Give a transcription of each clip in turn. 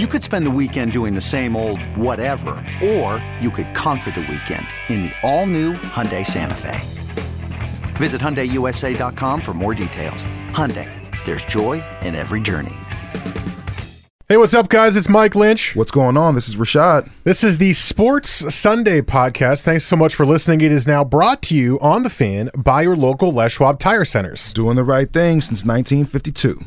You could spend the weekend doing the same old whatever, or you could conquer the weekend in the all-new Hyundai Santa Fe. Visit HyundaiUSA.com for more details. Hyundai, there's joy in every journey. Hey, what's up, guys? It's Mike Lynch. What's going on? This is Rashad. This is the Sports Sunday podcast. Thanks so much for listening. It is now brought to you on the fan by your local Les Schwab Tire Centers. Doing the right thing since 1952.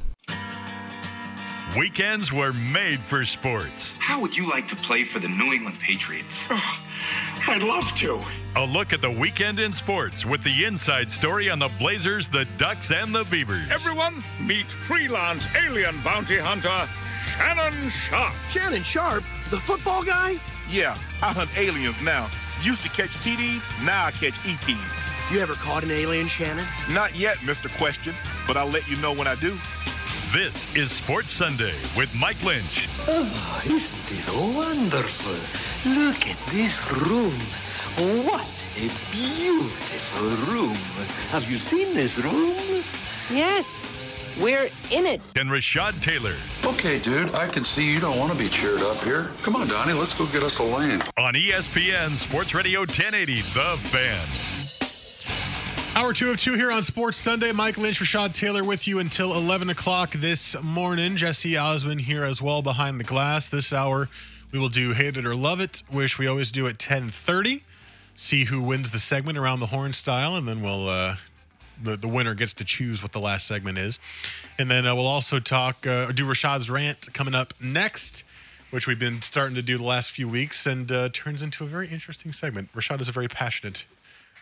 Weekends were made for sports. How would you like to play for the New England Patriots? Oh, I'd love to. A look at the weekend in sports with the inside story on the Blazers, the Ducks, and the Beavers. Everyone, meet freelance alien bounty hunter Shannon Sharpe. Shannon Sharpe? The football guy? Yeah, I hunt aliens now. Used to catch TDs, now I catch ETs. You ever caught an alien, Shannon? Not yet, Mr. Question, but I'll let you know when I do. This is Sports Sunday with Mike Lynch. Oh, isn't this wonderful? Look at this room. What a beautiful room. Have you seen this room? Yes, we're in it. And Rashad Taylor. Okay, dude, I can see you don't want to be cheered up here. Come on, Donnie, let's go get us a lane. On ESPN Sports Radio 1080, The Fan. Hour two of two here on Sports Sunday. Mike Lynch, Rashad Taylor with you until 11 o'clock this morning. Jesse Osmond here as well behind the glass. This hour we will do Hate It or Love It, which we always do at 1030. See who wins the segment around the horn style, and then we'll uh, the, the winner gets to choose what the last segment is. And then uh, we'll also talk, uh, do Rashad's rant coming up next, which we've been starting to do the last few weeks, and uh, turns into a very interesting segment. Rashad is a very passionate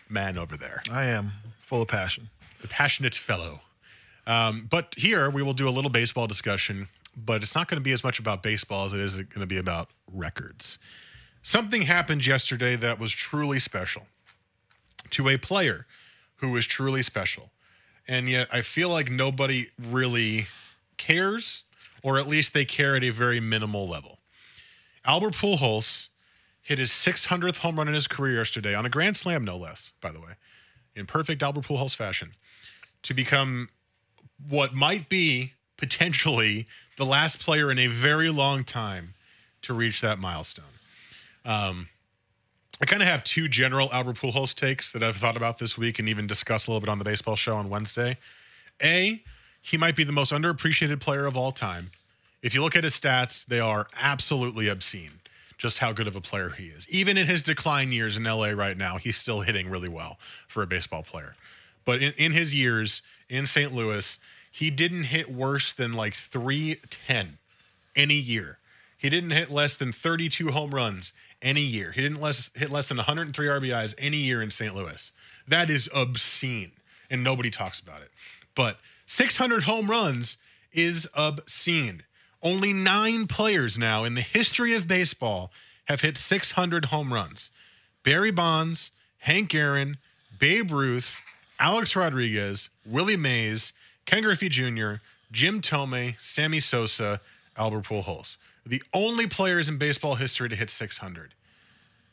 man over there. I am full of passion. The passionate fellow. Um, but here we will do a little baseball discussion, but it's not going to be as much about baseball as it is going to be about records. Something happened yesterday that was truly special to a player who was truly special. And yet I feel like nobody really cares, or at least they care at a very minimal level. Albert Pujols hit his 600th home run in his career yesterday on a grand slam, no less, by the way, in perfect Albert Pujols fashion, to become what might be potentially the last player in a very long time to reach that milestone. Um, I kind of have two general Albert Pujols takes that I've thought about this week and even discussed a little bit on the baseball show on Wednesday. A, he might be the most underappreciated player of all time. If you look at his stats, they are absolutely obscene just how good of a player he is. Even in his decline years in LA right now, he's still hitting really well for a baseball player. But in, in his years in St. Louis, he didn't hit worse than like 310 any year. He didn't hit less than 32 home runs any year. He didn't less, hit less than 103 RBIs any year in St. Louis. That is obscene, and nobody talks about it. But 600 home runs is obscene. Only nine players now in the history of baseball have hit 600 home runs Barry Bonds, Hank Aaron, Babe Ruth, Alex Rodriguez, Willie Mays, Ken Griffey Jr., Jim Thome, Sammy Sosa, Albert Pujols. The only players in baseball history to hit 600.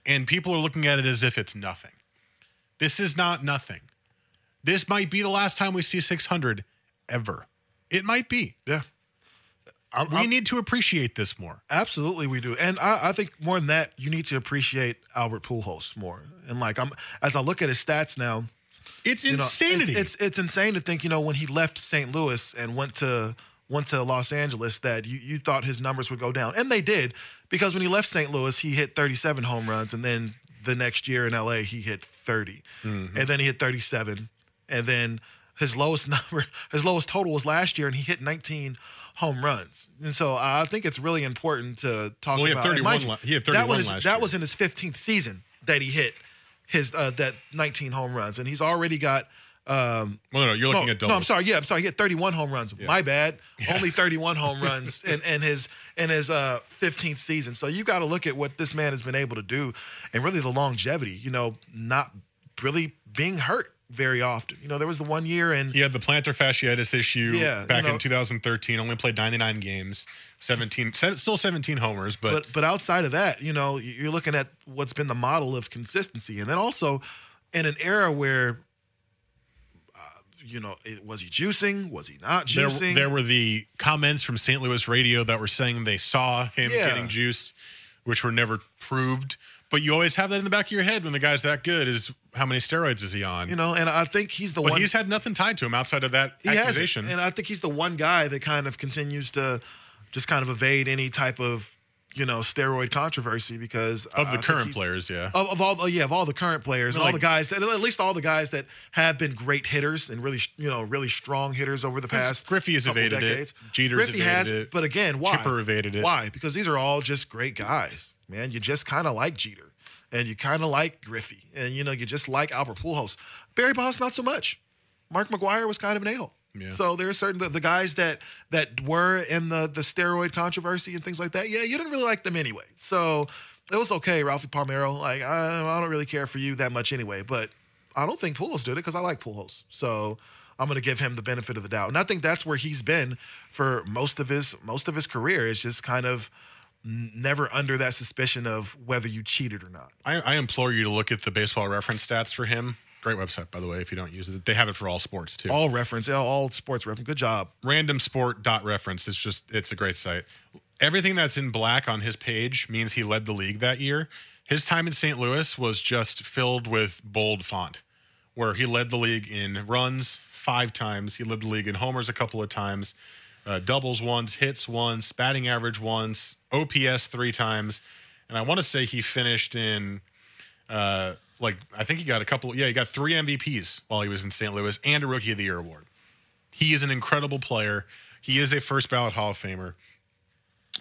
And people are looking at it as if it's nothing. This is not nothing. This might be the last time we see 600 ever. It might be. Yeah. I'm, we I'm, need to appreciate this more. Absolutely, we do, and I, I, think more than that, you need to appreciate Albert Pujols more. And like I'm, as I look at his stats now, it's insanity. Know, it's, it's, it's insane to think you know when he left St. Louis and went to went to Los Angeles that you you thought his numbers would go down, and they did because when he left St. Louis, he hit 37 home runs, and then the next year in LA he hit 30, mm-hmm. and then he hit 37, and then his lowest number, his lowest total was last year, and he hit 19 home runs. And so I think it's really important to talk well, he about. Had 31, you, he had 31 that, was, last that year. was in his 15th season that he hit his uh, that 19 home runs, and he's already got. Um, well, no, you're looking no, at doubles. No, I'm sorry. Yeah, I'm sorry. He had 31 home runs. Yeah. My bad. Yeah. Only 31 home runs in, in his in his uh, 15th season. So you got to look at what this man has been able to do, and really the longevity. You know, not really being hurt very often. You know, there was the one year and he had the plantar fasciitis issue Yeah, back you know- in 2013. Only played 99 games, 17, still 17 homers, but, but but outside of that, you know, you're looking at what's been the model of consistency, and then also in an era where uh, you know, it, was he juicing? Was he not There, juicing? there were the comments from St. Louis radio that were saying they saw him Yeah. getting juiced, which were never proved. But you always have that in the back of your head when the guy's that good is how many steroids is he on? you know, and I think he's the but one. he's had nothing tied to him outside of that he has accusation. and I think he's the one guy that kind of continues to just kind of evade any type of you know steroid controversy because of the uh, think current players, yeah. Of, of all, yeah, of all the current players, and all Like- the guys that, at least all the guys that have been great hitters and really, you know, really strong hitters over the past. Griffey has evaded decades. it. Jeter's Griffey evaded has, it. but again, why? Chipper evaded it. Why? Because these are all just great guys, man. You just kind of like Jeter, and you kind of like Griffey, and you know, you just like Albert Pujols. Barry Bonds, not so much. Mark McGwire was kind of an a-hole. Yeah. So there are certain the, the guys that that were in the the steroid controversy and things like that. Yeah, you didn't really like them anyway. So it was okay, Ralphie Palmeiro. Like I, I don't really care for you that much anyway. But I don't think Pujols did it because I like Pujols. So I'm going to give him the benefit of the doubt. And I think that's where he's been for most of his most of his career. Is just kind of never under that suspicion of whether you cheated or not. I, I implore you to look at the baseball reference stats for him. Great website, by the way, if you don't use it. They have it for all sports too. All reference, all, sports reference. Good job. randomsport.reference. It's just it's a great site. Everything that's in black on his page means he led the league that year. His time in St. Louis was just filled with bold font, where he led the league in runs five times. He led the league in homers a couple of times, uh, doubles once, hits once, batting average once, OPS three times, and I want to say he finished in uh, like I think he got a couple. Yeah, he got three MVPs while he was in St. Louis and a Rookie of the Year award. He is an incredible player. He is a first ballot Hall of Famer.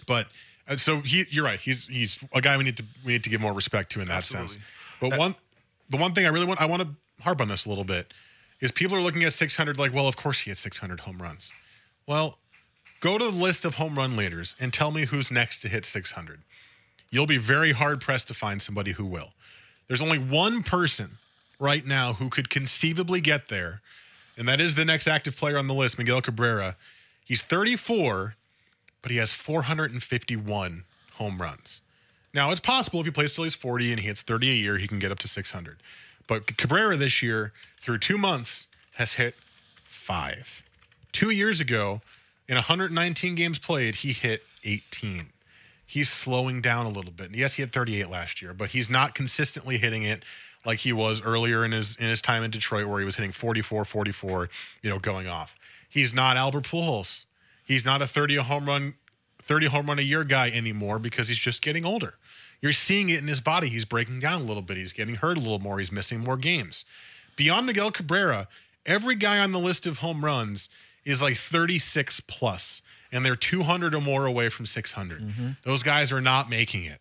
But uh, so he, you're right. He's he's a guy we need to we need to give more respect to in that sense. But one, the one thing I really want I want to harp on this a little bit is people are looking at 600 like, well, of course he had 600 home runs. Well, go to the list of home run leaders and tell me who's next to hit 600. You'll be very hard pressed to find somebody who will. There's only one person right now who could conceivably get there, and that is the next active player on the list, Miguel Cabrera. He's 34, but he has 451 home runs. Now, it's possible if he plays till he's 40 and he hits 30 a year, he can get up to 600. But Cabrera this year, through two months, has hit five. Two years ago, in 119 games played, he hit 18. He's slowing down a little bit. Yes, he had 38 last year, but he's not consistently hitting it like he was earlier in his in his time in Detroit, where he was hitting 44, 44, you know, going off. He's not Albert Pujols. He's not a 30 home run, 30 home run a year guy anymore because he's just getting older. You're seeing it in his body. He's breaking down a little bit. He's getting hurt a little more. He's missing more games. Beyond Miguel Cabrera, every guy on the list of home runs is like 36 plus, and they're 200 or more away from 600. Those guys are not making it.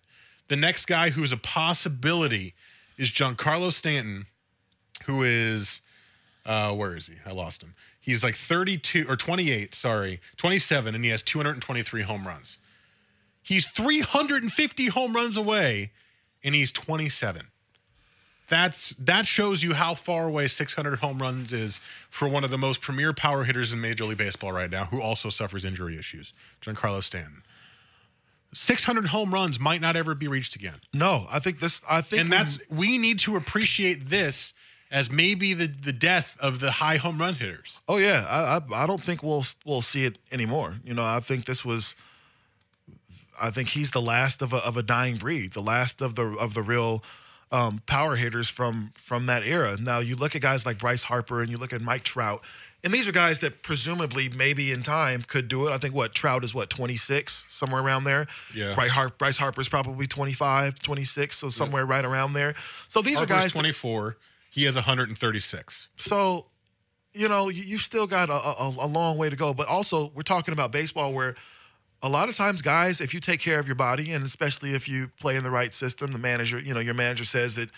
The next guy who's a possibility is Giancarlo Stanton, who is uh, where is he? I lost him. He's like 32 or 28, sorry, 27, and he has 223 home runs. He's 350 home runs away, and he's 27. That's that shows you how far away 600 home runs is for one of the most premier power hitters in Major League Baseball right now, who also suffers injury issues, Giancarlo Stanton. 600 home runs might not ever be reached again. No, I think this. I think And that's we need to appreciate this as maybe the the death of the high home run hitters. Oh yeah, I, I I don't think we'll we'll see it anymore. You know, I think this was. I think he's the last of a of a dying breed, the last of the of the real um, power hitters from from that era. Now you look at guys like Bryce Harper and you look at Mike Trout, and these are guys that presumably maybe in time could do it. I think what Trout is what 26 somewhere around there. Yeah. Bryce, Har- Bryce Harper's probably 25, 26, so somewhere right around there. So these Harper's are guys. 24. He has 136. So, you know, you, you've still got a, a, a long way to go. But also, we're talking about baseball where a lot of times, guys, if you take care of your body, and especially if you play in the right system, the manager, you know, your manager says that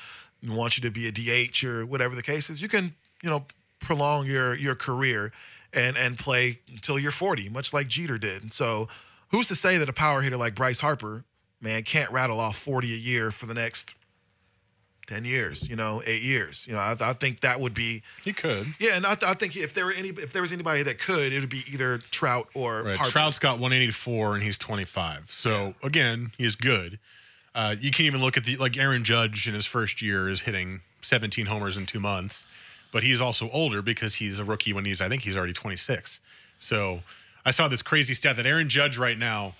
wants you to be a DH or whatever the case is, you can, you know, prolong your your career and and play until you're 40, much like Jeter did. So, who's to say that a power hitter like Bryce Harper, man, can't rattle off 40 a year for the next 10 years, you know, eight years. You know, I, I think that would be. He could. Yeah, and I, I think if there were any, if there was anybody that could, it would be either Trout or Right. Harper. Trout's got 184 and he's 25. So again, he's good. Uh, you can even look at the like Aaron Judge in his first year is hitting 17 homers in two months, but he's also older because he's a rookie when he's I think he's already 26. So I saw this crazy stat that Aaron Judge right now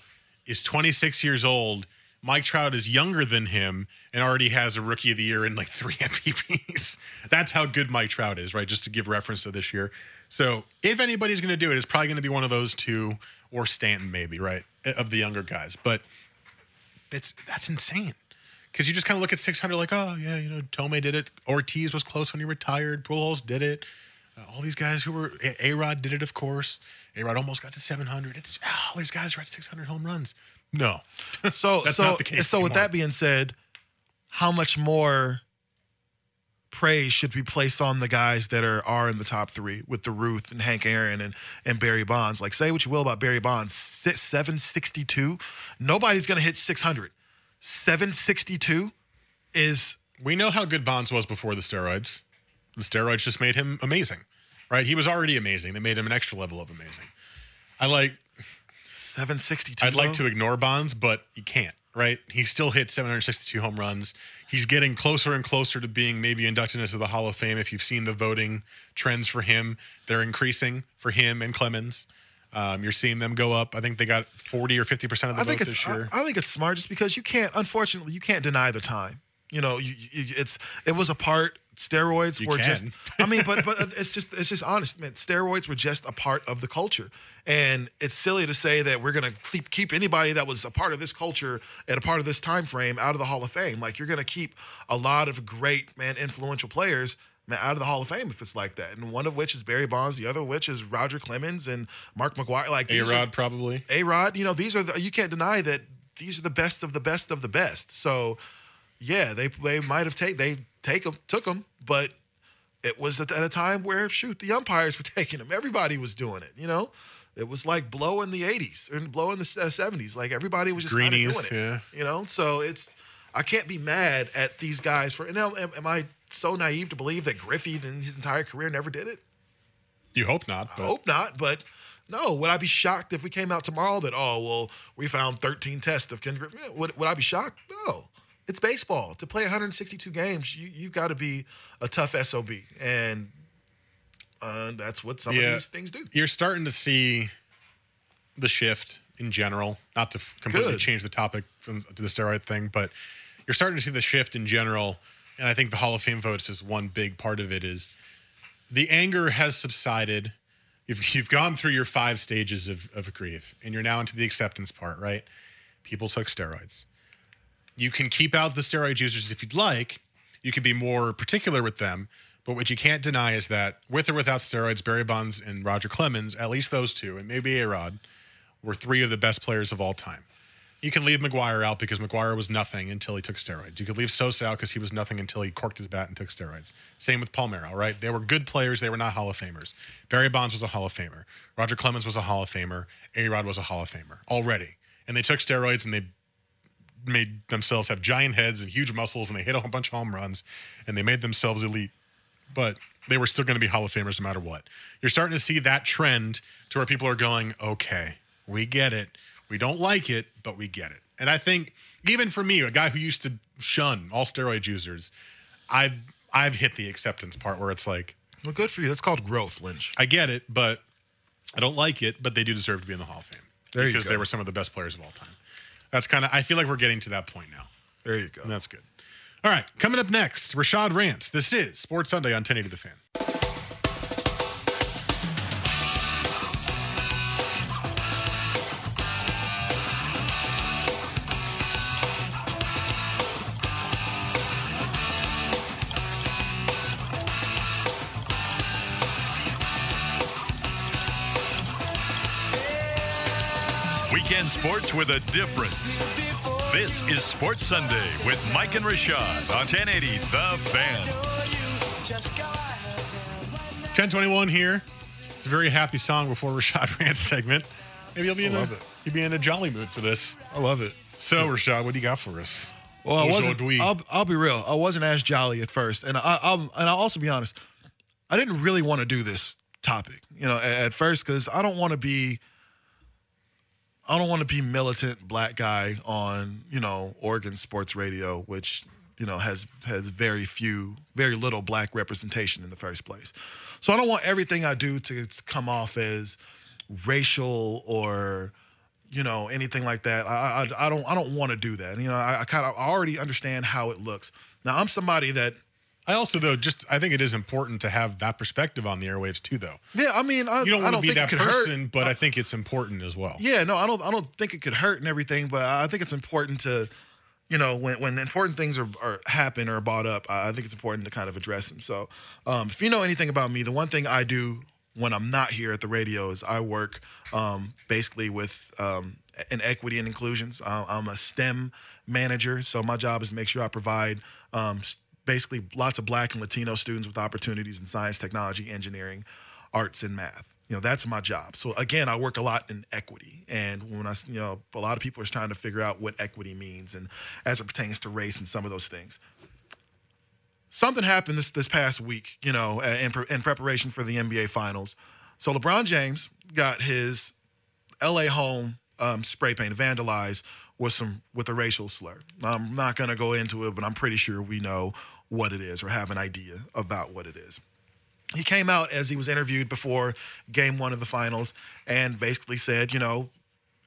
is 26 years old. Mike Trout is younger than him and already has a rookie of the year and like three MVPs. That's how good Mike Trout is, right? Just to give reference to this year. So if anybody's going to do it, it's probably going to be one of those two or Stanton, maybe, right? Of the younger guys. But it's that's insane. Because you just kind of look at 600 like, oh, yeah, you know, Thome did it. Ortiz was close when he retired. Pujols did it. Uh, all these guys who were, A Rod did it, of course. A Rod almost got to 700. It's oh, all these guys are at 600 home runs. No. So, That's so, not the case so with that being said, how much more praise should be placed on the guys that are are in the top three with the Ruth and Hank Aaron and and Barry Bonds? Like, say what you will about Barry Bonds, seven sixty two. Nobody's gonna hit six hundred. Seven sixty two is We know how good Bonds was before the steroids. The steroids just made him amazing, right? He was already amazing. They made him an extra level of amazing. I like, seven sixty two. I'd like to ignore Bonds, but you can't, right? He still hit 762 home runs. He's getting closer and closer to being maybe inducted into the Hall of Fame. If you've seen the voting trends for him, they're increasing for him and Clemens. Um, you're seeing them go up. I think they got 40 or 50 percent of the I think vote it's this year. I, I think it's smart just because you can't. Unfortunately, you can't deny the time. You know, you, you, it's it was a part. Steroids You were just I mean, but but uh, it's just it's just honest, man. Steroids were just a part of the culture, and it's silly to say that we're gonna keep keep anybody that was a part of this culture and a part of this time frame out of the Hall of Fame. Like you're gonna keep a lot of great man influential players. Man, out of the Hall of Fame if it's like that, and one of which is Barry Bonds, the other which is Roger Clemens and Mark McGwire. Like A Rod probably. a Rod, you know, these are the, you can't deny that these are the best of the best of the best. So, yeah, they they might have take they take them took them, but it was at, a time where shoot the umpires were taking them. Everybody was doing it. You know, it was like blow in the '80s and blow in the '70s. Like everybody was just Greenies, doing it. yeah. You know, so it's I can't be mad at these guys for. Now, am, am I so naive to believe that Griffey in his entire career never did it? You hope not. I But hope not, but no. Would I be shocked if we came out tomorrow that oh well we found 13 tests of Ken Griffey? Yeah, would, would I be shocked? No. It's baseball. To play 162 games, you you got to be a tough sob, and uh, that's what some of these things do. You're starting to see the shift in general. Not to f- completely Good. change the topic from, to the steroid thing, but you're starting to see the shift in general. And I think the Hall of Fame votes is one big part of it. Is the anger has subsided. You've, you've gone through your five stages of, of grief, and you're now into the acceptance part, right? People took steroids. You can keep out the steroid users if you'd like. You can be more particular with them. But what you can't deny is that with or without steroids, Barry Bonds and Roger Clemens, at least those two, and maybe A Rod, were three of the best players of all time. You can leave McGwire out because McGwire was nothing until he took steroids. You could leave Sosa out because he was nothing until he corked his bat and took steroids. Same with Palmeiro, right? They were good players. They were not Hall of Famers. Barry Bonds was a Hall of Famer. Roger Clemens was a Hall of Famer. A Rod was a Hall of Famer already. And they took steroids and they made themselves have giant heads and huge muscles and they hit a whole bunch of home runs and they made themselves elite. But they were still going to be Hall of Famers no matter what. You're starting to see that trend to where people are going, okay, we get it. We don't like it, but we get it. And I think even for me, a guy who used to shun all steroid users, I've I've hit the acceptance part where it's like, Well, good for you. That's called growth, Lynch. I get it, but I don't like it, but they do deserve to be in the Hall of Fame There because they were some of the best players of all time. That's kind of I feel like we're getting to that point now. There you go. And that's good. All right, coming up next, Rashad Rants. This is Sports Sunday on 1080 The Fan. Sports with a difference. This is Sports Sunday with Mike and Rashad on 1080 The Fan. 1021 here. It's a very happy song before Rashad Rants segment. Maybe you'll be I in a, love it. you'll be in a jolly mood for this. I love it. So, Rashad, what do you got for us? Well, I wasn't. Aujourd'hui. I'll, I'll be real. I wasn't as jolly at first, and I, I'll and I'll also be honest. I didn't really want to do this topic, you know, at, at first because I don't want to be. I don't want to be militant black guy on you know Oregon sports radio, which you know, has has very few, very little black representation in the first place. So I don't want everything I do to come off as racial or you know anything like that. I I, I don't I don't want to do that. You know, I, I kind of already understand how it looks. Now I'm somebody that I also though just I think it is important to have that perspective on the airwaves too, though. Yeah, I mean, I, you don't want to be that person, hurt. but I think it's important as well. Yeah, no, I don't. I don't think it could hurt and everything, but I think it's important to, you know, when when important things are, are happen or brought up, I I think it's important to kind of address them. So, um, if you know anything about me, the one thing I do when I'm not here at the radio is I work um, basically with um, in equity and inclusions. I'm a STEM manager, so my job is to make sure I provide um, basically lots of Black and Latino students with opportunities in science, technology, engineering, arts, and math. You know, that's my job. So again, I work a lot in equity, and when I, you know, a lot of people are trying to figure out what equity means, and as it pertains to race and some of those things something happened this this past week, you know, in, in preparation for the NBA Finals. So LeBron James got his LA home um, spray paint vandalized with some with a racial slur. I'm not to go into it, but I'm pretty sure we know what it is or have an idea about what it is. He came out as he was interviewed before Game One of the Finals and basically said, you know,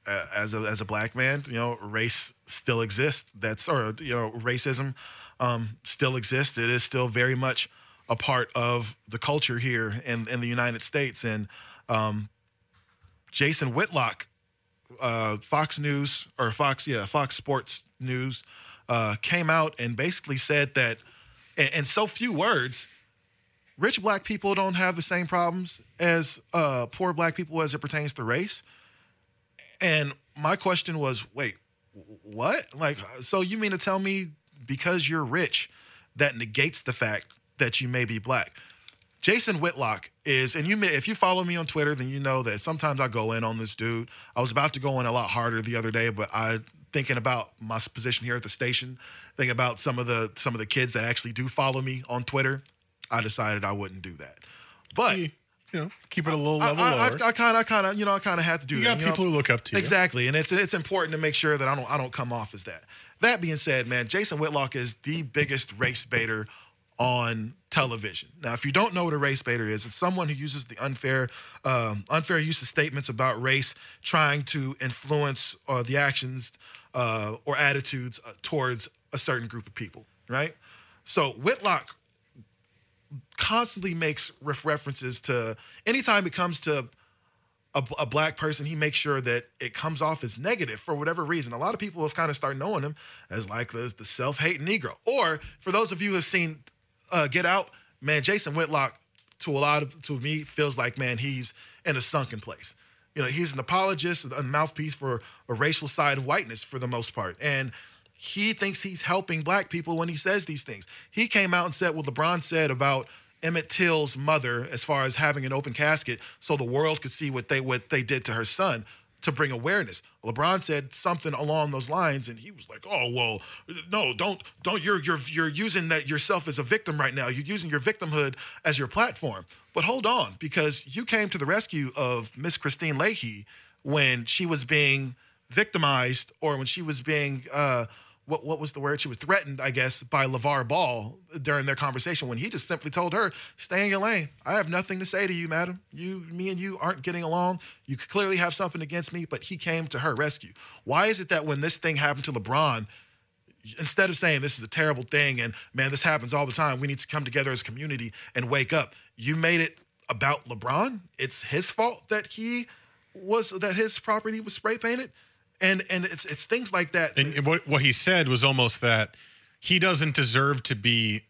uh, as a as a black man, you know, race still exists. That's or you know, racism um, still exists. It is still very much a part of the culture here in in the United States. And um, Jason Whitlock, uh, Fox News or Fox, yeah, Fox Sports News, uh, came out and basically said that, in, in so few words, rich black people don't have the same problems as uh, poor black people as it pertains to race. And my question was, wait, what? Like, so you mean to tell me because you're rich, that negates the fact that you may be black? Jason Whitlock is, and you may, if you follow me on Twitter, then you know that sometimes I go in on this dude. I was about to go in a lot harder the other day, but I thinking about my position here at the station, thinking about some of the some of the kids that actually do follow me on Twitter, I decided I wouldn't do that. But you know, keep it a little level I, lower. I, I kind of, you know, I kind of had to do You that. got know? people who look up to you. Exactly, and it's it's important to make sure that I don't I don't come off as that. That being said, man, Jason Whitlock is the biggest race baiter on television. Now, if you don't know what a race baiter is, it's someone who uses the unfair um, unfair use of statements about race, trying to influence uh, the actions uh, or attitudes uh, towards a certain group of people. Right. So Whitlock constantly makes ref- references to anytime it comes to a, a black person, he makes sure that it comes off as negative for whatever reason. A lot of people have kind of started knowing him as like the, the self-hating Negro. Or for those of you who have seen uh, Get Out, man, Jason Whitlock, to a lot of to me, feels like man, he's in a sunken place. You know, he's an apologist, a mouthpiece for a racial side of whiteness for the most part, and he thinks he's helping black people when he says these things. He came out and said what LeBron said about Emmett Till's mother as far as having an open casket so the world could see what they what they did to her son to bring awareness. LeBron said something along those lines and he was like, "Oh, well, no, don't don't you're you're you're using that yourself as a victim right now. You're using your victimhood as your platform." But hold on because you came to the rescue of Miss Kristine Leahy when she was being victimized or when she was being uh what what was the word? She was threatened, I guess, by LeVar Ball during their conversation when he just simply told her, "Stay in your lane. I have nothing to say to you, madam. You, me, and you aren't getting along. You clearly have something against me." But he came to her rescue. Why is it that when this thing happened to LeBron, instead of saying this is a terrible thing and man, this happens all the time, we need to come together as a community and wake up, you made it about LeBron? It's his fault that he was that his property was spray painted and and it's it's things like that. And what what he said was almost that he doesn't deserve to be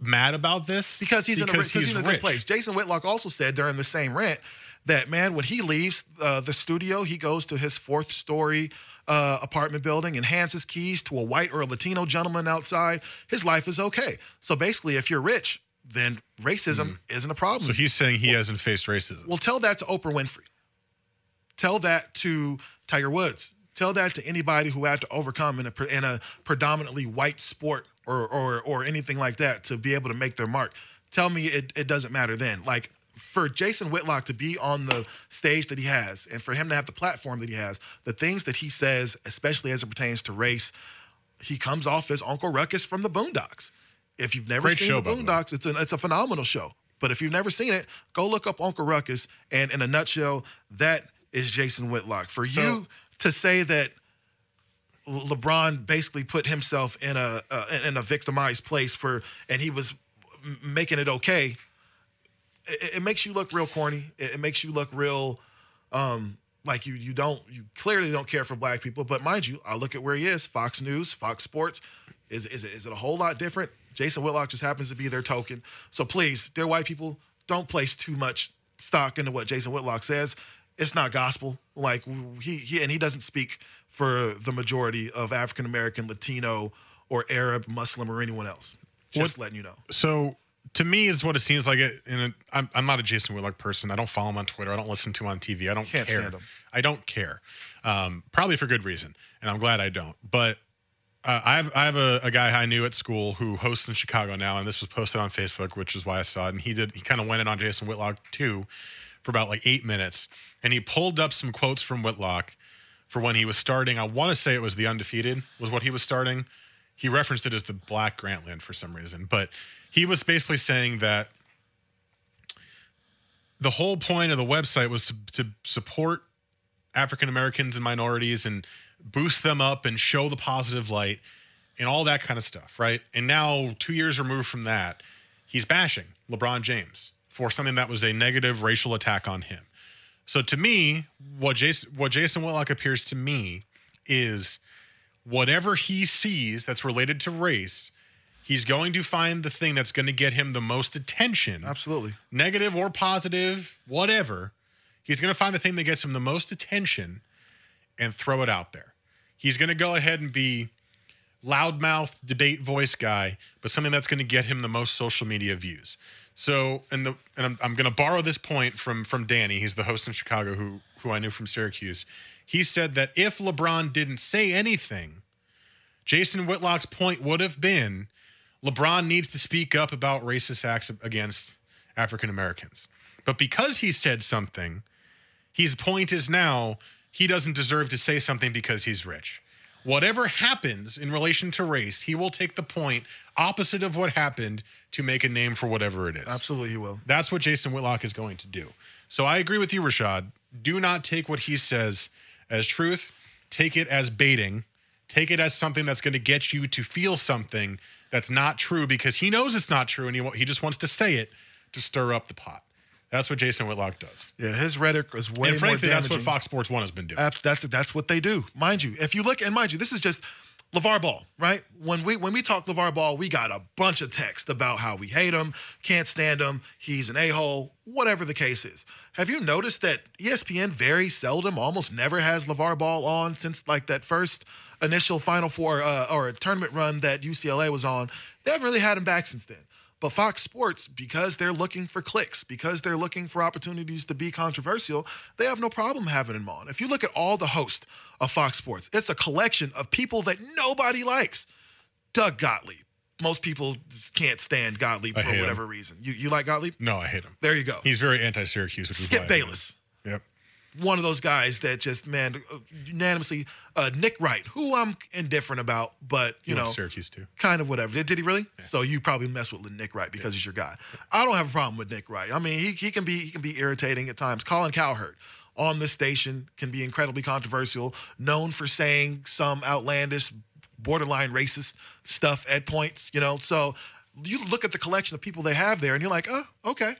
mad about this because he's in a, because because he's in a good rich. place. Jason Whitlock also said during the same rant that man, when he leaves uh, the studio, he goes to his fourth story uh, apartment building and hands his keys to a white or a Latino gentleman outside. His life is okay. So basically, if you're rich, then racism isn't a problem. So he's saying he hasn't faced racism. Well, tell that to Oprah Winfrey. Tell that to Tiger Woods. Tell that to anybody who had to overcome in a in a predominantly white sport or or or anything like that to be able to make their mark. Tell me it, it doesn't matter then. Like for Jason Whitlock to be on the stage that he has and for him to have the platform that he has, the things that he says, especially as it pertains to race, he comes off as Uncle Ruckus from the Boondocks. If you've never Great seen show, the. Boondocks, it's a it's a phenomenal show. But if you've never seen it, go look up Uncle Ruckus. And in a nutshell, that is Jason Whitlock. For So- you to say that LeBron basically put himself in a uh, in a victimized place where and he was making it okay. It, it makes you look real corny. It, it makes you look real um, like you you don't you clearly don't care for black people. But mind you, I look at where he is. Fox News, Fox Sports. Is is it, is it a whole lot different? Jason Whitlock just happens to be their token. So please, dear white people, don't place too much stock into what Jason Whitlock says. It's not gospel. Like he, he and he doesn't speak for the majority of African American, Latino, or Arab, Muslim, or anyone else. Just letting you know. So to me is what it seems like. It, and I'm I'm not a Jason Whitlock person. I don't follow him on Twitter. I don't listen to him on TV. I don't Can't care. stand him. I don't care. Um, probably for good reason, and I'm glad I don't. But uh, I have I have a, a guy I knew at school who hosts in Chicago now, and this was posted on Facebook, which is why I saw it. And he did he kind of went in on Jason Whitlock too, for about like eight minutes, and he pulled up some quotes from Whitlock for when he was starting. I want to say it was the undefeated was what he was starting. He referenced it as the Black Grantland for some reason, but he was basically saying that the whole point of the website was to, to support African Americans and minorities and boost them up and show the positive light and all that kind of stuff, right? And now, two years removed from that, he's bashing LeBron James for something that was a negative racial attack on him. So to me, what Jason what Jason Whitlock appears to me is whatever he sees that's related to race, he's going to find the thing that's going to get him the most attention Absolutely. negative or positive, whatever, he's going to find the thing that gets him the most attention and throw it out there. He's going to go ahead and be loudmouth debate voice guy, but something that's going to get him the most social media views. So, and the and I'm, I'm going to borrow this point from from Danny. He's the host in Chicago who who I knew from Syracuse. He said that if LeBron didn't say anything, Jason Whitlock's point would have been LeBron needs to speak up about racist acts against African Americans. But because he said something, his point is now he doesn't deserve to say something because he's rich. Whatever happens in relation to race, he will take the point opposite of what happened to make a name for whatever it is. Absolutely, he will. That's what Jason Whitlock is going to do. So I agree with you, Rashad. Do not take what he says as truth. Take it as baiting. Take it as something that's going to get you to feel something that's not true because he knows it's not true and he, he just wants to say it to stir up the pot. That's what Jason Whitlock does. Yeah, his rhetoric is way more damaging. and frankly, more that's what Fox Sports One has been doing. Ab- That's that's what they do, mind you. If you look and mind you, this is just LeVar Ball, right? When we when we talk LeVar Ball, we got a bunch of text about how we hate him, can't stand him, he's an a hole, whatever the case is. Have you noticed that ESPN very seldom, almost never has LeVar Ball on since like that first initial Final Four uh, or tournament run that UCLA was on? They haven't really had him back since then. But Fox Sports, because they're looking for clicks, because they're looking for opportunities to be controversial, they have no problem having him on. If you look at all the hosts of Fox Sports, it's a collection of people that nobody likes. Doug Gottlieb. Most people can't stand Gottlieb I for hate him. whatever reason. You you like Gottlieb? no, I hate him. There you go. He's very anti-Syracuse, which is why I Skip. Bayless. Yep. One of those guys that just man unanimously uh, Nick Wright, who I'm indifferent about, but He you know Syracuse too. kind of whatever. Did, did he really? So you probably mess with Nick Wright because he's your guy. I don't have a problem with Nick Wright. I mean, he he can be he can be irritating at times. Colin Cowherd on this station can be incredibly controversial, known for saying some outlandish, borderline racist stuff at points. You know, so you look at the collection of people they have there, and you're like, oh, okay.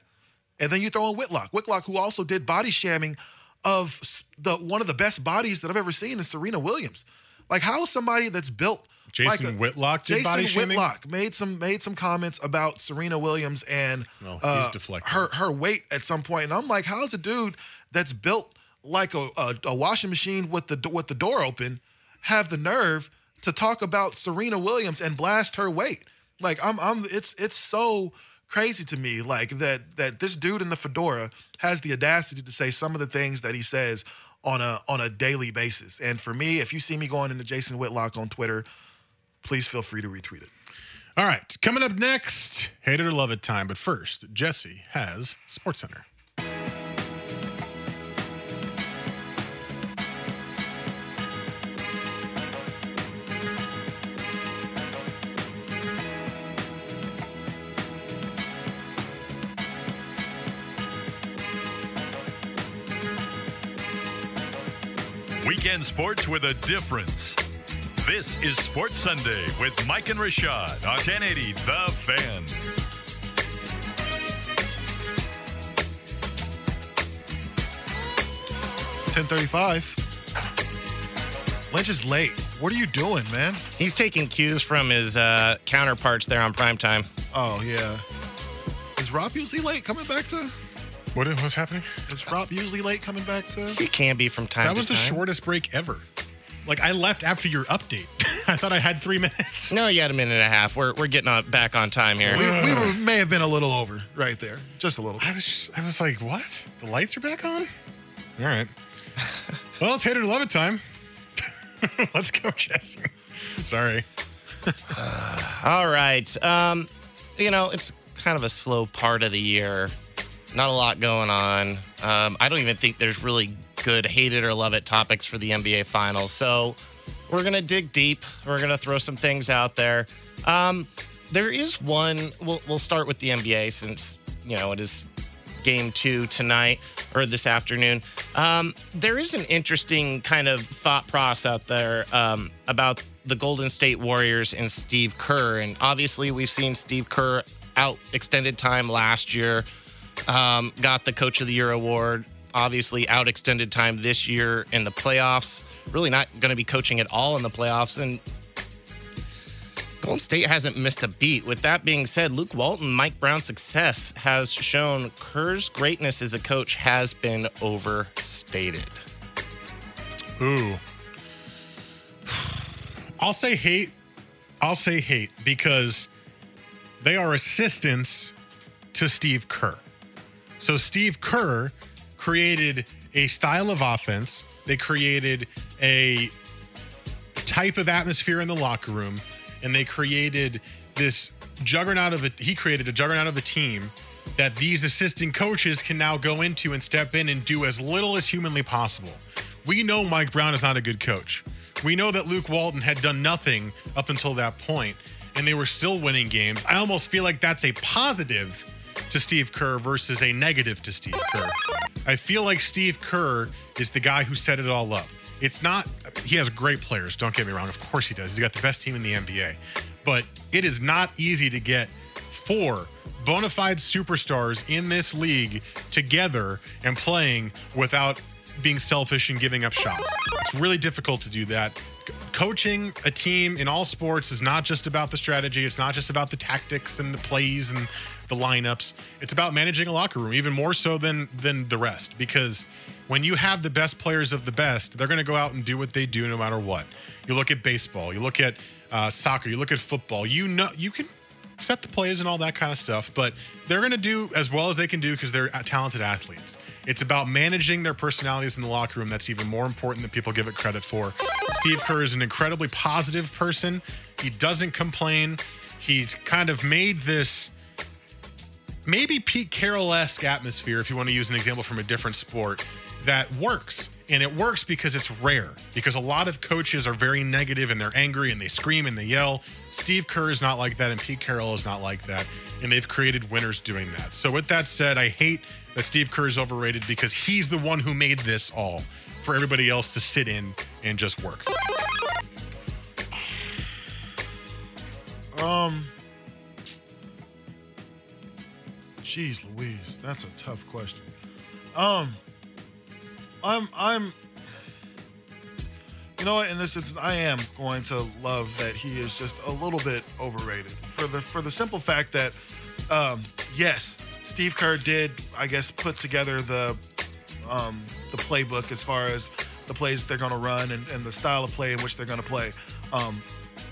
And then you throw in Whitlock, Whitlock, who also did body shamming of the one of the best bodies that I've ever seen is Serena Williams. Like, how is somebody that's built Jason like a- Whitlock did Jason body shaming? Whitlock made some made some comments about Serena Williams and uh, her her weight at some point, and I'm like, how's a dude that's built like a, a, a washing machine with the with the door open have the nerve to talk about Serena Williams and blast her weight? Like I'm I'm it's it's so crazy to me like that that this dude in the fedora has the audacity to say some of the things that he says on a on a daily basis. And for me, if you see me going into Jason Whitlock on Twitter, please feel free to retweet it. All right, coming up next, hate it or love it time. But first, Jesse has Sports Center. Weekend sports with a difference. This is Sports Sunday with Mike and Rashad on 1080 The Fan. Ten thirty-five. Lynch is late. What are you doing, man? He's taking cues from his uh, counterparts there on primetime. Oh yeah. Is Rob usually late coming back to? What is, what's happening? Is Rob usually late coming back to? He can be from time That to was the time. shortest break ever. Like I left after your update. I thought I had three minutes. No, you had a minute and a half. We're, we're getting on, back on time here. We, we were, may have been a little over right there, just a little. I was just, I was like, what? The lights are back on? All right. well, it's hater it or love it time. Let's go, Jesse. Sorry. All right. Um, you know, it's kind of a slow part of the year. Not a lot going on. Um, I don't even think there's really good hate it or love it topics for the NBA Finals. So we're going to dig deep. We're going to throw some things out there. Um, there is one. We'll, we'll start with the NBA since, you know, it is game two tonight or this afternoon. Um, there is an interesting kind of thought process out there um, about the Golden State Warriors and Steve Kerr. And obviously, we've seen Steve Kerr out extended time last year, um, got the Coach of the Year award. Obviously, out extended time this year in the playoffs. Really not going to be coaching at all in the playoffs. And Golden State hasn't missed a beat. With that being said, Luke Walton, Mike Brown's success has shown Kerr's greatness as a coach has been overstated. Ooh. I'll say hate. I'll say hate because they are assistants to Steve Kerr. So Steve Kerr created a style of offense. They created a type of atmosphere in the locker room, and they created this juggernaut of a. He created a juggernaut of a team that these assistant coaches can now go into and step in and do as little as humanly possible. We know Mike Brown is not a good coach. We know that Luke Walton had done nothing up until that point, and they were still winning games. I almost feel like that's a positive to Steve Kerr versus a negative to Steve Kerr. I feel like Steve Kerr is the guy who set it all up. It's not, he has great players, don't get me wrong. Of course he does. He's got the best team in the NBA. But it is not easy to get four bona fide superstars in this league together and playing without being selfish and giving up shots. It's really difficult to do that. Coaching a team in all sports is not just about the strategy, it's not just about the tactics and the plays and the lineups. It's about managing a locker room even more so than than the rest because when you have the best players of the best, they're going to go out and do what they do no matter what. You look at baseball, you look at uh, soccer, you look at football. You know you can set the plays and all that kind of stuff, but they're going to do as well as they can do because they're talented athletes. It's about managing their personalities in the locker room that's even more important than people give it credit for. Steve Kerr is an incredibly positive person. He doesn't complain. He's kind of made this maybe Pete Carroll esque atmosphere, if you want to use an example from a different sport, that works. And it works because it's rare, because a lot of coaches are very negative and they're angry and they scream and they yell. Steve Kerr is not like that, and Pete Carroll is not like that. And they've created winners doing that. So, with that said, I hate that Steve Kerr is overrated because he's the one who made this all for everybody else to sit in and just work. Um. Jeez Louise, that's a tough question. Um, I'm I'm. You know what? In this instance, I am going to love that he is just a little bit overrated for the for the simple fact that, um, yes, Steve Kerr did, I guess, put together the um, the playbook as far as the plays they're going to run and, and the style of play in which they're going to play. Um,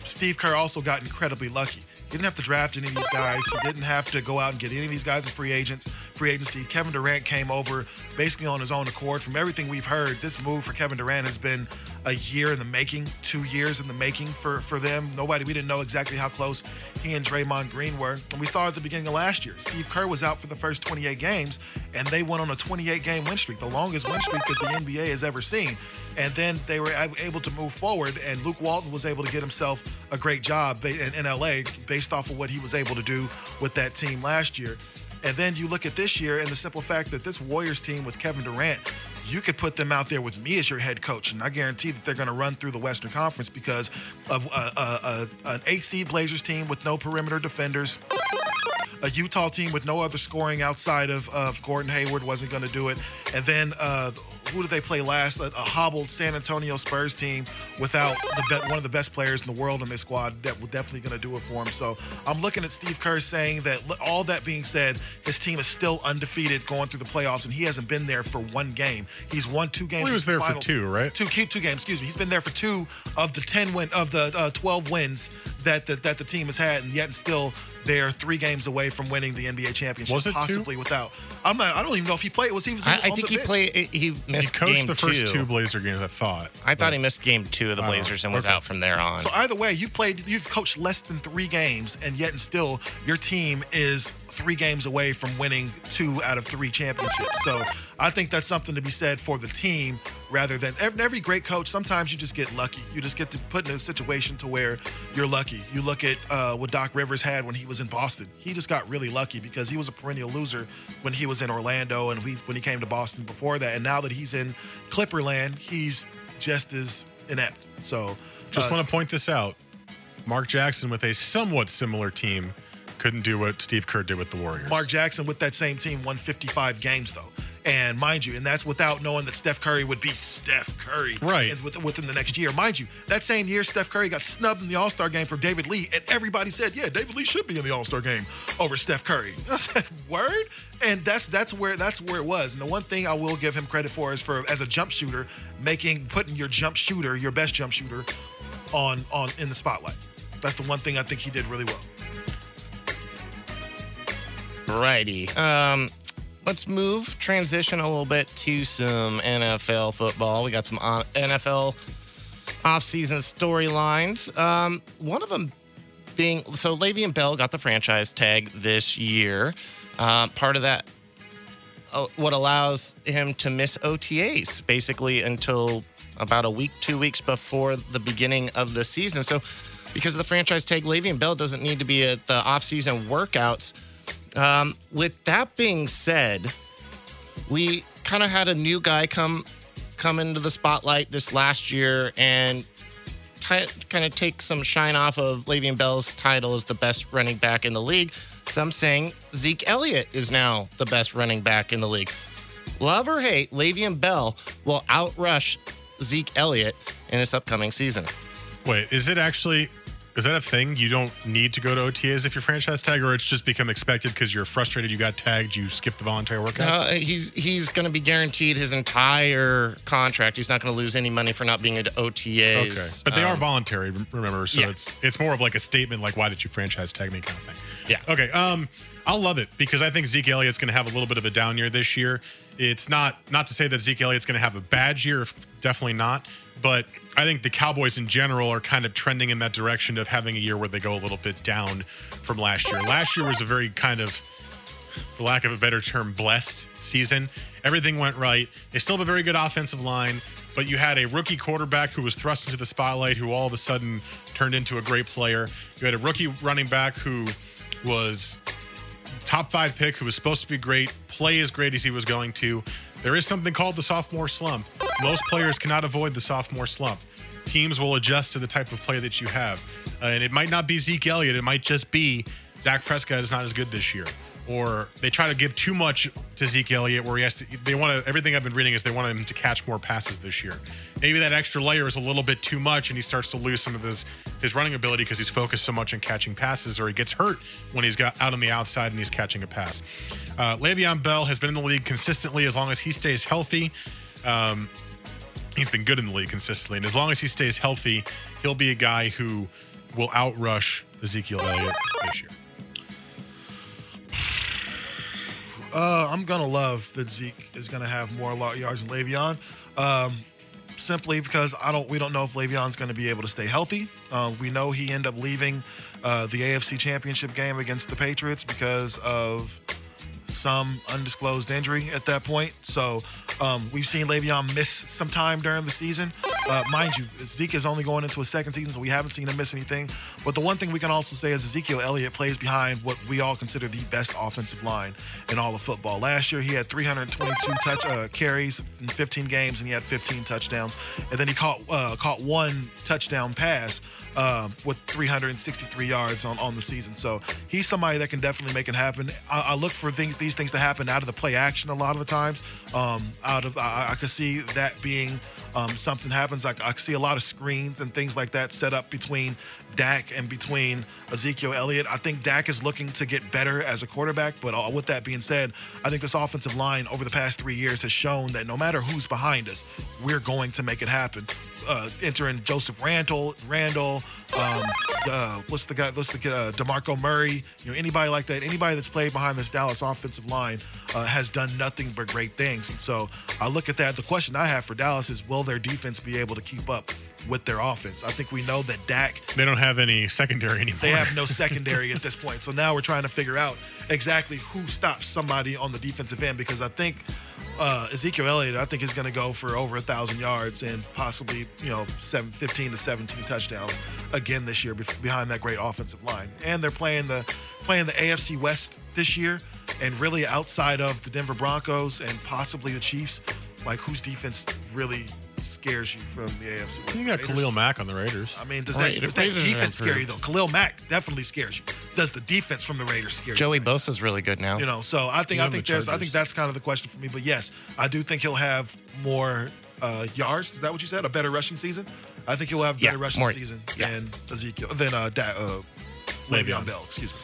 Steve Kerr also got incredibly lucky. He didn't have to draft any of these guys. He didn't have to go out and get any of these guys as free agents, free agency. Kevin Durant came over basically on his own accord. From everything we've heard, this move for Kevin Durant has been a year in the making, two years in the making for, for them. Nobody, we didn't know exactly how close he and Draymond Green were. And we saw at the beginning of last year, Steve Kerr was out for the first 28 games, and they went on a 28 game win streak, the longest win streak that the NBA has ever seen. And then they were able to move forward, and Luke Walton was able to get himself a great job in, in LA based off of what he was able to do with that team last year. And then you look at this year and the simple fact that this Warriors team with Kevin Durant you could put them out there with me as your head coach, and I guarantee that they're going to run through the Western Conference because of uh, uh, uh, an AC Blazers team with no perimeter defenders. A Utah team with no other scoring outside of, of Gordon Hayward wasn't going to do it. And then who did they play last? A, a hobbled San Antonio Spurs team without the be- one of the best players in the world in their squad that was definitely going to do it for him. So I'm looking at Steve Kerr saying that all that being said, his team is still undefeated going through the playoffs, and he hasn't been there for one game. He's won two games. Well, he was in the there for two, right? Two, two games. Excuse me. He's been there for two of the ten win of the uh, 12 wins that the, that the team has had, and yet and still they're three games away from winning the NBA championship. Was it two? possibly without? I'm not. I don't even know if he played. Was he was? I, on I the think he bench. played. He missed He coached game the first two. two Blazer games, I thought. I thought he missed game two of the I don't know. Blazers and was Okay. out from there on. So either way, you played, you've coached less than three games, and yet and still your team is three games away from winning two out of three championships. So I think that's something to be said for the team rather than every great coach. Sometimes you just get lucky. You just get to put in a situation to where you're lucky. You look at uh, what Doc Rivers had when he was in Boston. He just got really lucky because he was a perennial loser when he was in Orlando and we, when he came to Boston before that. And now that he's in Clipperland, he's just as inept. So Just uh, want to point this out. Mark Jackson with a somewhat similar team couldn't do what Steve Kerr did with the Warriors. Mark Jackson with that same team won 55 games though. And mind you, and that's without knowing that Steph Curry would be Steph Curry Right. in- within the next year. Mind you, that same year, Steph Curry got snubbed in the All Star game for David Lee, and everybody said, "Yeah, David Lee should be in the All Star game over Steph Curry." I said, "Word," and that's that's where that's where it was. And the one thing I will give him credit for is for as a jump shooter, making putting your jump shooter, your best jump shooter, on on in the spotlight. That's the one thing I think he did really well. Righty. Um, let's move, transition a little bit to some NFL football. We got some uh, NFL offseason storylines. Um, one of them being so Le'Veon Bell got the franchise tag this year. Uh, part of that, uh, what allows him to miss OTAs basically until about a week, two weeks before the beginning of the season. So, because of the franchise tag, Le'Veon Bell doesn't need to be at the offseason workouts. Um, with that being said, we kind of had a new guy come come into the spotlight this last year and kind of take some shine off of Le'Veon Bell's title as the best running back in the league. Some saying Zeke Elliott is now the best running back in the league. Love or hate, Le'Veon Bell will outrush Zeke Elliott in this upcoming season. Wait, is it actually is that a thing? You don't need to go to OTAs if you're franchise tag, or it's just become expected because you're frustrated you got tagged, you skipped the voluntary workout? Uh, he's he's going to be guaranteed his entire contract. He's not going to lose any money for not being at OTAs. Okay, but they are Um, voluntary. Remember, so yeah. it's it's more of like a statement, like why did you franchise tag me, kind of thing. Yeah. Okay. Um, I'll love it because I think Zeke Elliott's going to have a little bit of a down year this year. It's not not to say that Zeke Elliott's going to have a bad year, definitely not. But I think the Cowboys in general are kind of trending in that direction of having a year where they go a little bit down from last year. Last year was a very kind of for lack of a better term, blessed season. Everything went right. They still have a very good offensive line, but you had a rookie quarterback who was thrust into the spotlight, who all of a sudden turned into a great player. You had a rookie running back who was top five pick, who was supposed to be great, play as great as he was going to. There is something called the sophomore slump. Most players cannot avoid the sophomore slump. Teams will adjust to the type of play that you have. Uh, and it might not be Zeke Elliott, it might just be Dak Prescott is not as good this year. Or they try to give too much to Zeke Elliott, where he has to. They want to. Everything I've been reading is they want him to catch more passes this year. Maybe that extra layer is a little bit too much, and he starts to lose some of his his running ability because he's focused so much on catching passes, or he gets hurt when he's got out on the outside and he's catching a pass. Uh, Le'Veon Bell has been in the league consistently as long as he stays healthy. Um, he's been good in the league consistently, and as long as he stays healthy, he'll be a guy who will outrush Ezekiel Elliott this year. Uh, I'm gonna love that Zeke is gonna have more yards than Le'Veon, um, simply because I don't. We don't know if Le'Veon's gonna be able to stay healthy. Uh, we know he ended up leaving uh, the AFC Championship game against the Patriots because of some undisclosed injury at that point. So um, we've seen Le'Veon miss some time during the season. Uh, mind you, Zeke is only going into a second season, so we haven't seen him miss anything. But the one thing we can also say is Ezekiel Elliott plays behind what we all consider the best offensive line in all of football. Last year, he had 322 touch uh, carries in 15 games, and he had 15 touchdowns. And then he caught uh, caught one touchdown pass uh, with 363 yards on, on the season. So he's somebody that can definitely make it happen. I, I look for things, these things to happen out of the play action a lot of the times. Um, out of I, I could see that being um, something happens. I, I see a lot of screens and things like that set up between Dak and between Ezekiel Elliott. I think Dak is looking to get better as a quarterback. But uh, with that being said, I think this offensive line over the past three years has shown that no matter who's behind us, we're going to make it happen. Uh, entering Joseph Randle, Randle, um, uh, what's the guy? What's the uh, Demarco Murray? You know, anybody like that? Anybody that's played behind this Dallas offensive line uh, has done nothing but great things. And so I look at that. The question I have for Dallas is, will their defense be able to keep up with their offense? I think we know that Dak. They don't have any secondary anymore. They have no secondary at this point. So now we're trying to figure out exactly who stops somebody on the defensive end because I think uh, Ezekiel Elliott, I think, is going to go for over a thousand yards and possibly, you know, seven, 15 to 17 touchdowns again this year behind that great offensive line. And they're playing the playing the AFC West this year, and really outside of the Denver Broncos and possibly the Chiefs, like whose defense really scares you from the AFC West? You got Raiders? Khalil Mack on the Raiders. I mean, does that, does that defense scare you though? Khalil Mack definitely scares you. Does the defense from the Raiders scare Joey you? Joey Bosa's really good now. You know, so I think I think there's I think that's kind of the question for me. But yes, I do think he'll have more uh, yards. Is that what you said? A better rushing season? I think he'll have better yeah, rushing more, season yeah. than Ezekiel than uh, da, uh Le'Veon Bell. Excuse me.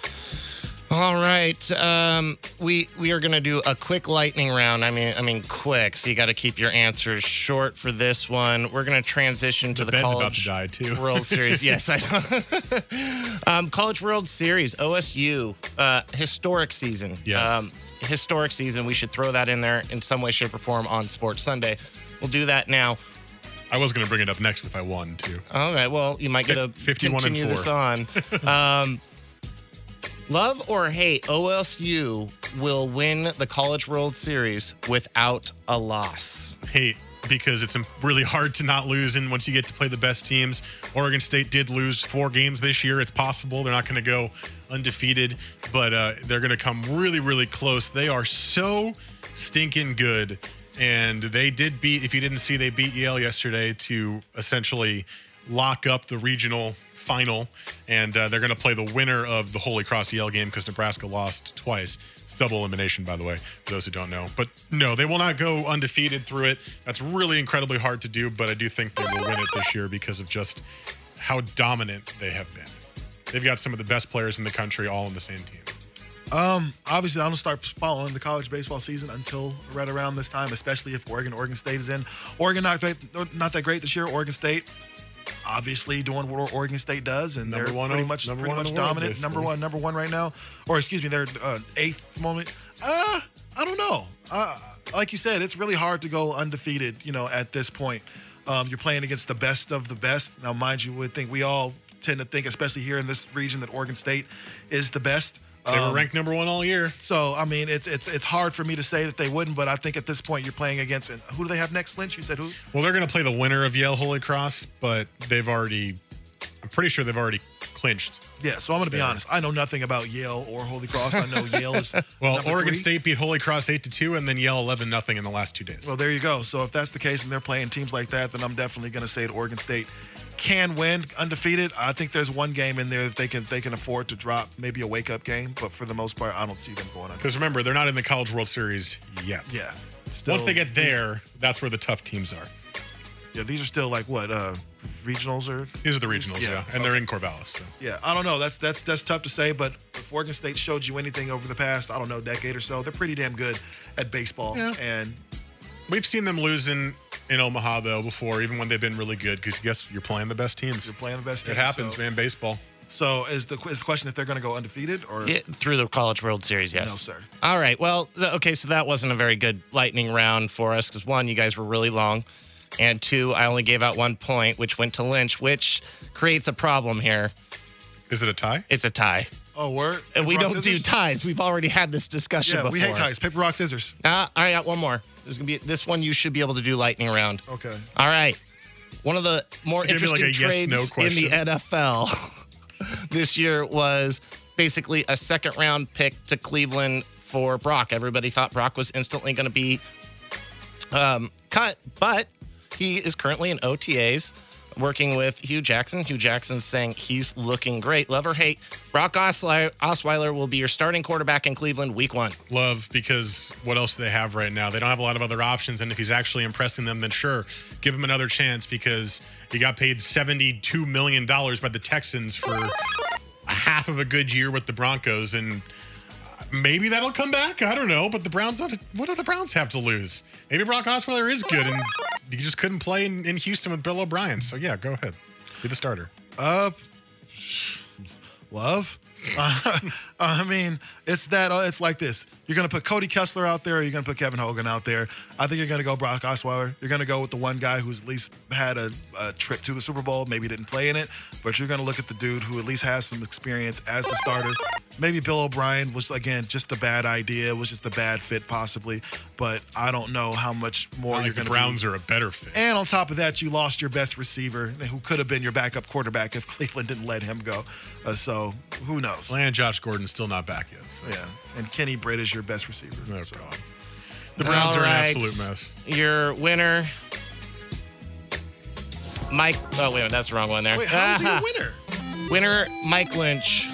All right, um, we we are gonna do a quick lightning round. I mean, I mean, quick. So you got to keep your answers short for this one. We're gonna transition to the, the college about to die. World Series. yes, I know. um, college World Series, OSU, uh, historic season. Yes. Um, historic season. We should throw that in there in some way, shape, or form on Sports Sunday. We'll do that now. I was going to bring it up next if I won too. All right. Well, you might get to 51 continue and this on. Um, love or hate, OSU will win the College World Series without a loss. Hate because it's really hard to not lose and once you get to play the best teams. Oregon State did lose four games this year. It's possible they're not going to go undefeated, but uh, they're going to come really, really close. They are so stinking good. And they did beat, if you didn't see, they beat Yale yesterday to essentially lock up the regional final. And uh, they're going to play the winner of the Holy Cross Yale game because Nebraska lost twice. Double elimination, by the way, for those who don't know. But no, they will not go undefeated through it. That's really incredibly hard to do, but I do think they will win it this year because of just how dominant they have been. They've got some of the best players in the country all on the same team. Um, obviously, I don't start following the college baseball season until right around this time, especially if Oregon, Oregon State is in. Oregon not that, not that great this year. Oregon State, obviously doing what Oregon State does, and number they're one pretty much pretty much dominant. number one, number one right now, or excuse me, they're uh, eighth moment. Uh, I don't know. Uh, like you said, it's really hard to go undefeated. You know, at this point, um, you're playing against the best of the best. Now, mind you, would think we all tend to think, especially here in this region, that Oregon State is the best. They were Um, ranked number one all year. so I mean, it's it's it's hard for me to say that they wouldn't, but I think at this point you're playing against. And who do they have next? Lynch? You said who? Well, they're going to play the winner of Yale Holy Cross, but they've already, I'm pretty sure they've already clinched. Yeah. So I'm going to be honest. I know nothing about Yale or Holy Cross. I know Yale is Well, number Oregon three. State beat Holy Cross eight to two, and then Yale eleven nothing in the last two days. Well, there you go. So if that's the case and they're playing teams like that, then I'm definitely going to say that Oregon State can win undefeated. I think there's one game in there that they can they can afford to drop, maybe a wake up game, but for the most part, I don't see them going. Because remember, they're not in the College World Series yet. Yeah. Once they get there, that's where the tough teams are. Yeah, these are still like what uh regionals are. These are the regionals, yeah, and they're in Corvallis. So. Yeah, I don't know. That's that's that's tough to say, but if Oregon State showed you anything over the past, I don't know, decade or so, they're pretty damn good at baseball. Yeah. And We've seen them losing in Omaha though before, even when they've been really good. Because guess you're playing the best teams. you're playing the best. Teams. It team, happens, so. man. Baseball. So is the is the question if they're going to go undefeated or Yeah, through the College World Series, yes. no, sir? All right. Well, th- okay, so that wasn't a very good lightning round for us because one, you guys were really long, and two, I only gave out one point, which went to Lynch, which creates a problem here. Is it a tie? It's a tie. Oh, word. And we don't do ties. We've already had this discussion Yeah, before. we hate ties. Paper rock scissors. Uh, all right, I got one more. There's gonna be this one. You should be able to do lightning round. Okay. All right. one of the more interesting like a yes, no trades in the. NFL this year was basically a second round pick to Cleveland for Brock. Everybody thought Brock was instantly going to be um, cut, but he is currently in OTAs working with Hue Jackson. Hue Jackson's saying he's looking great. Love or hate, Brock Osweiler, will be your starting quarterback in Cleveland week one. Love because what else do they have right now? They don't have a lot of other options. And if he's actually impressing them, then sure, give him another chance because he got paid $72 million by the Texans for a half of a good year with the Broncos. And uh, maybe that'll come back. I don't know. But the Browns, what do the Browns have to lose? Maybe Brock Osweiler is good and you just couldn't play in, in Houston with Bill O'Brien. So yeah, go ahead. Be the starter. Uh, love. Uh, I mean, it's that. Uh, it's like this. You're gonna put Cody Kessler out there, or you're gonna put Kevin Hogan out there. I think you're gonna go Brock Osweiler. You're gonna go with the one guy who's at least had a, a trip to the Super Bowl, maybe didn't play in it, but you're gonna look at the dude who at least has some experience as the starter. Maybe Bill O'Brien was again just a bad idea, was just a bad fit possibly, but I don't know how much more you're the gonna. Browns be. are a better fit. And on top of that, you lost your best receiver, who could have been your backup quarterback if Cleveland didn't let him go. Uh, so who knows? And Josh Gordon's still not back yet. So. Yeah, and Kenny Britt is your best receiver. Oh, God. The Browns All are an absolute mess. Your winner, Mike. Oh, wait, that's the wrong one there. Wait, how is he a winner? Winner, Mike Lynch.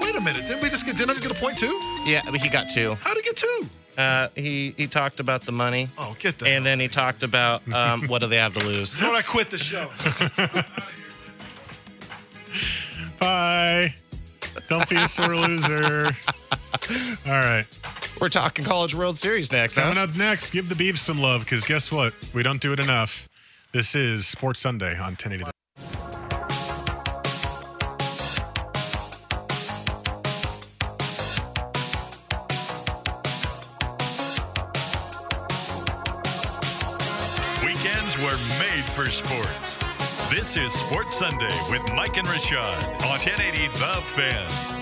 Wait a minute, didn't we just get? Didn't I just get a point too? Yeah, but he got two. How did he get two? Uh, he he talked about the money. Oh, get that. And then he talked about um, what do they have to lose. You know what? I quit the show. Bye. Don't be a sore loser. All right. We're talking College World Series next. Huh? Coming up next, give the Beavs some love because guess what? We don't do it enough. This is Sports Sunday on 1080. The- Weekends were made for sports. This is Sports Sunday with Mike and Rashad on 1080 The Fan.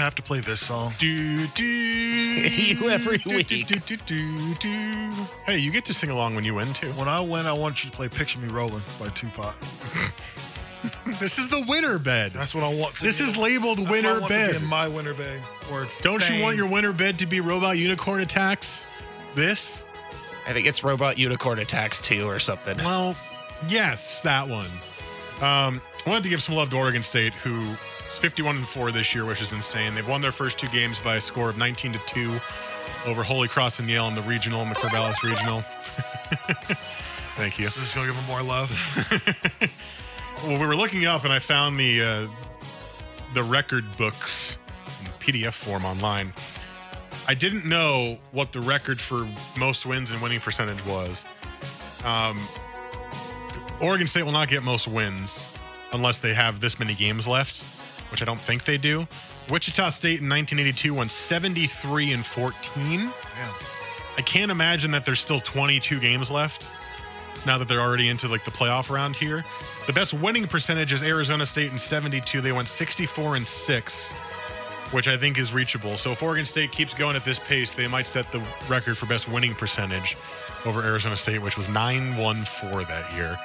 Have to play this song. Do, do, You every do, week. Do, do, do, do. Hey, you get to sing along when you win too. When I win, I want you to play "Picture Me Rolling" by Tupac. This is the winner bed. That's what I want. To This be. is labeled That's what I winner want to be bed. in my winner bed. Or Don't you want your winner bed to be Robot Unicorn Attacks? This? I think it's Robot Unicorn Attacks 2 or something. Well, yes, that one. Um, I wanted to give some love to Oregon State, who is 51 and 4 this year, which is insane. They've won their first two games by a score of 19 to 2 over Holy Cross and Yale in the regional and the Corvallis regional. Thank you. Just gonna give them more love. Well, we were looking up, and I found the uh, the record books in PDF form online. I didn't know what the record for most wins and winning percentage was. Um, Oregon State will not get most wins unless they have this many games left, which I don't think they do. Wichita State in 1982 won 73 and 14. I can't imagine that there's still 22 games left now that they're already into like the playoff round here. The best winning percentage is Arizona State in 72. They went 64 and 6, which I think is reachable. So if Oregon State keeps going at this pace, they might set the record for best winning percentage over Arizona State, which was 9-1-4 that year.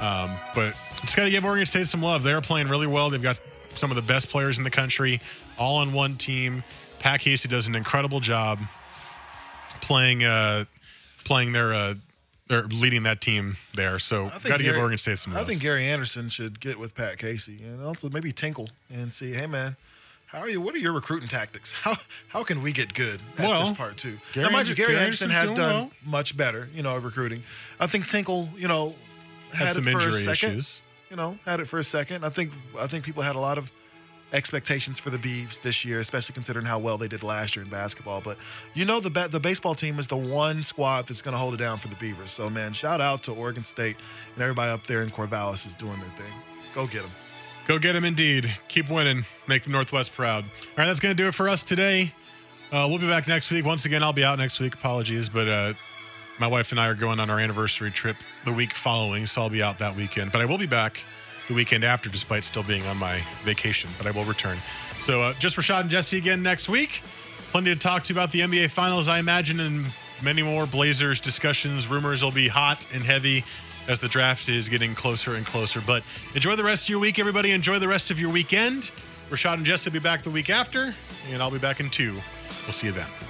Um, but just got to give Oregon State some love. They're playing really well. They've got some of the best players in the country, all on one team. Pat Casey does an incredible job playing uh, playing their uh, or leading that team there. So I think got to give Gary- Oregon State some I think Gary Anderson should get with Pat Casey and also maybe Tinkle and see, hey man, how are you? What are your recruiting tactics? How how can we get good at Well, this part too? Gary now, mind you, Gary Gary Anderson has done well. much better, you know, at recruiting. I think Tinkle, you know, Had had, some it for a injury issues. You know, had it for a second. I think I think people had a lot of expectations for the Beavs this year, especially considering how well they did last year in basketball. But you know, the the baseball team is the one squad that's going to hold it down for the Beavers. So man, shout out to Oregon State and everybody up there in Corvallis is doing their thing. Go get them. Go get them indeed. Keep winning. Make the Northwest proud. All right, that's going to do it for us today. Uh, we'll be back next week. Once again, I'll be out next week. Apologies, but uh, my wife and I are going on our anniversary trip the week following, so I'll be out that weekend. But I will be back the weekend after, despite still being on my vacation. But I will return. So uh, just Rashad and Jesse again next week. Plenty to talk to about the NBA Finals, I imagine, and many more Blazers discussions. Rumors will be hot and heavy as the draft is getting closer and closer. But enjoy the rest of your week, everybody. Enjoy the rest of your weekend. Rashad and Jess will be back the week after, and I'll be back in two. We'll see you then.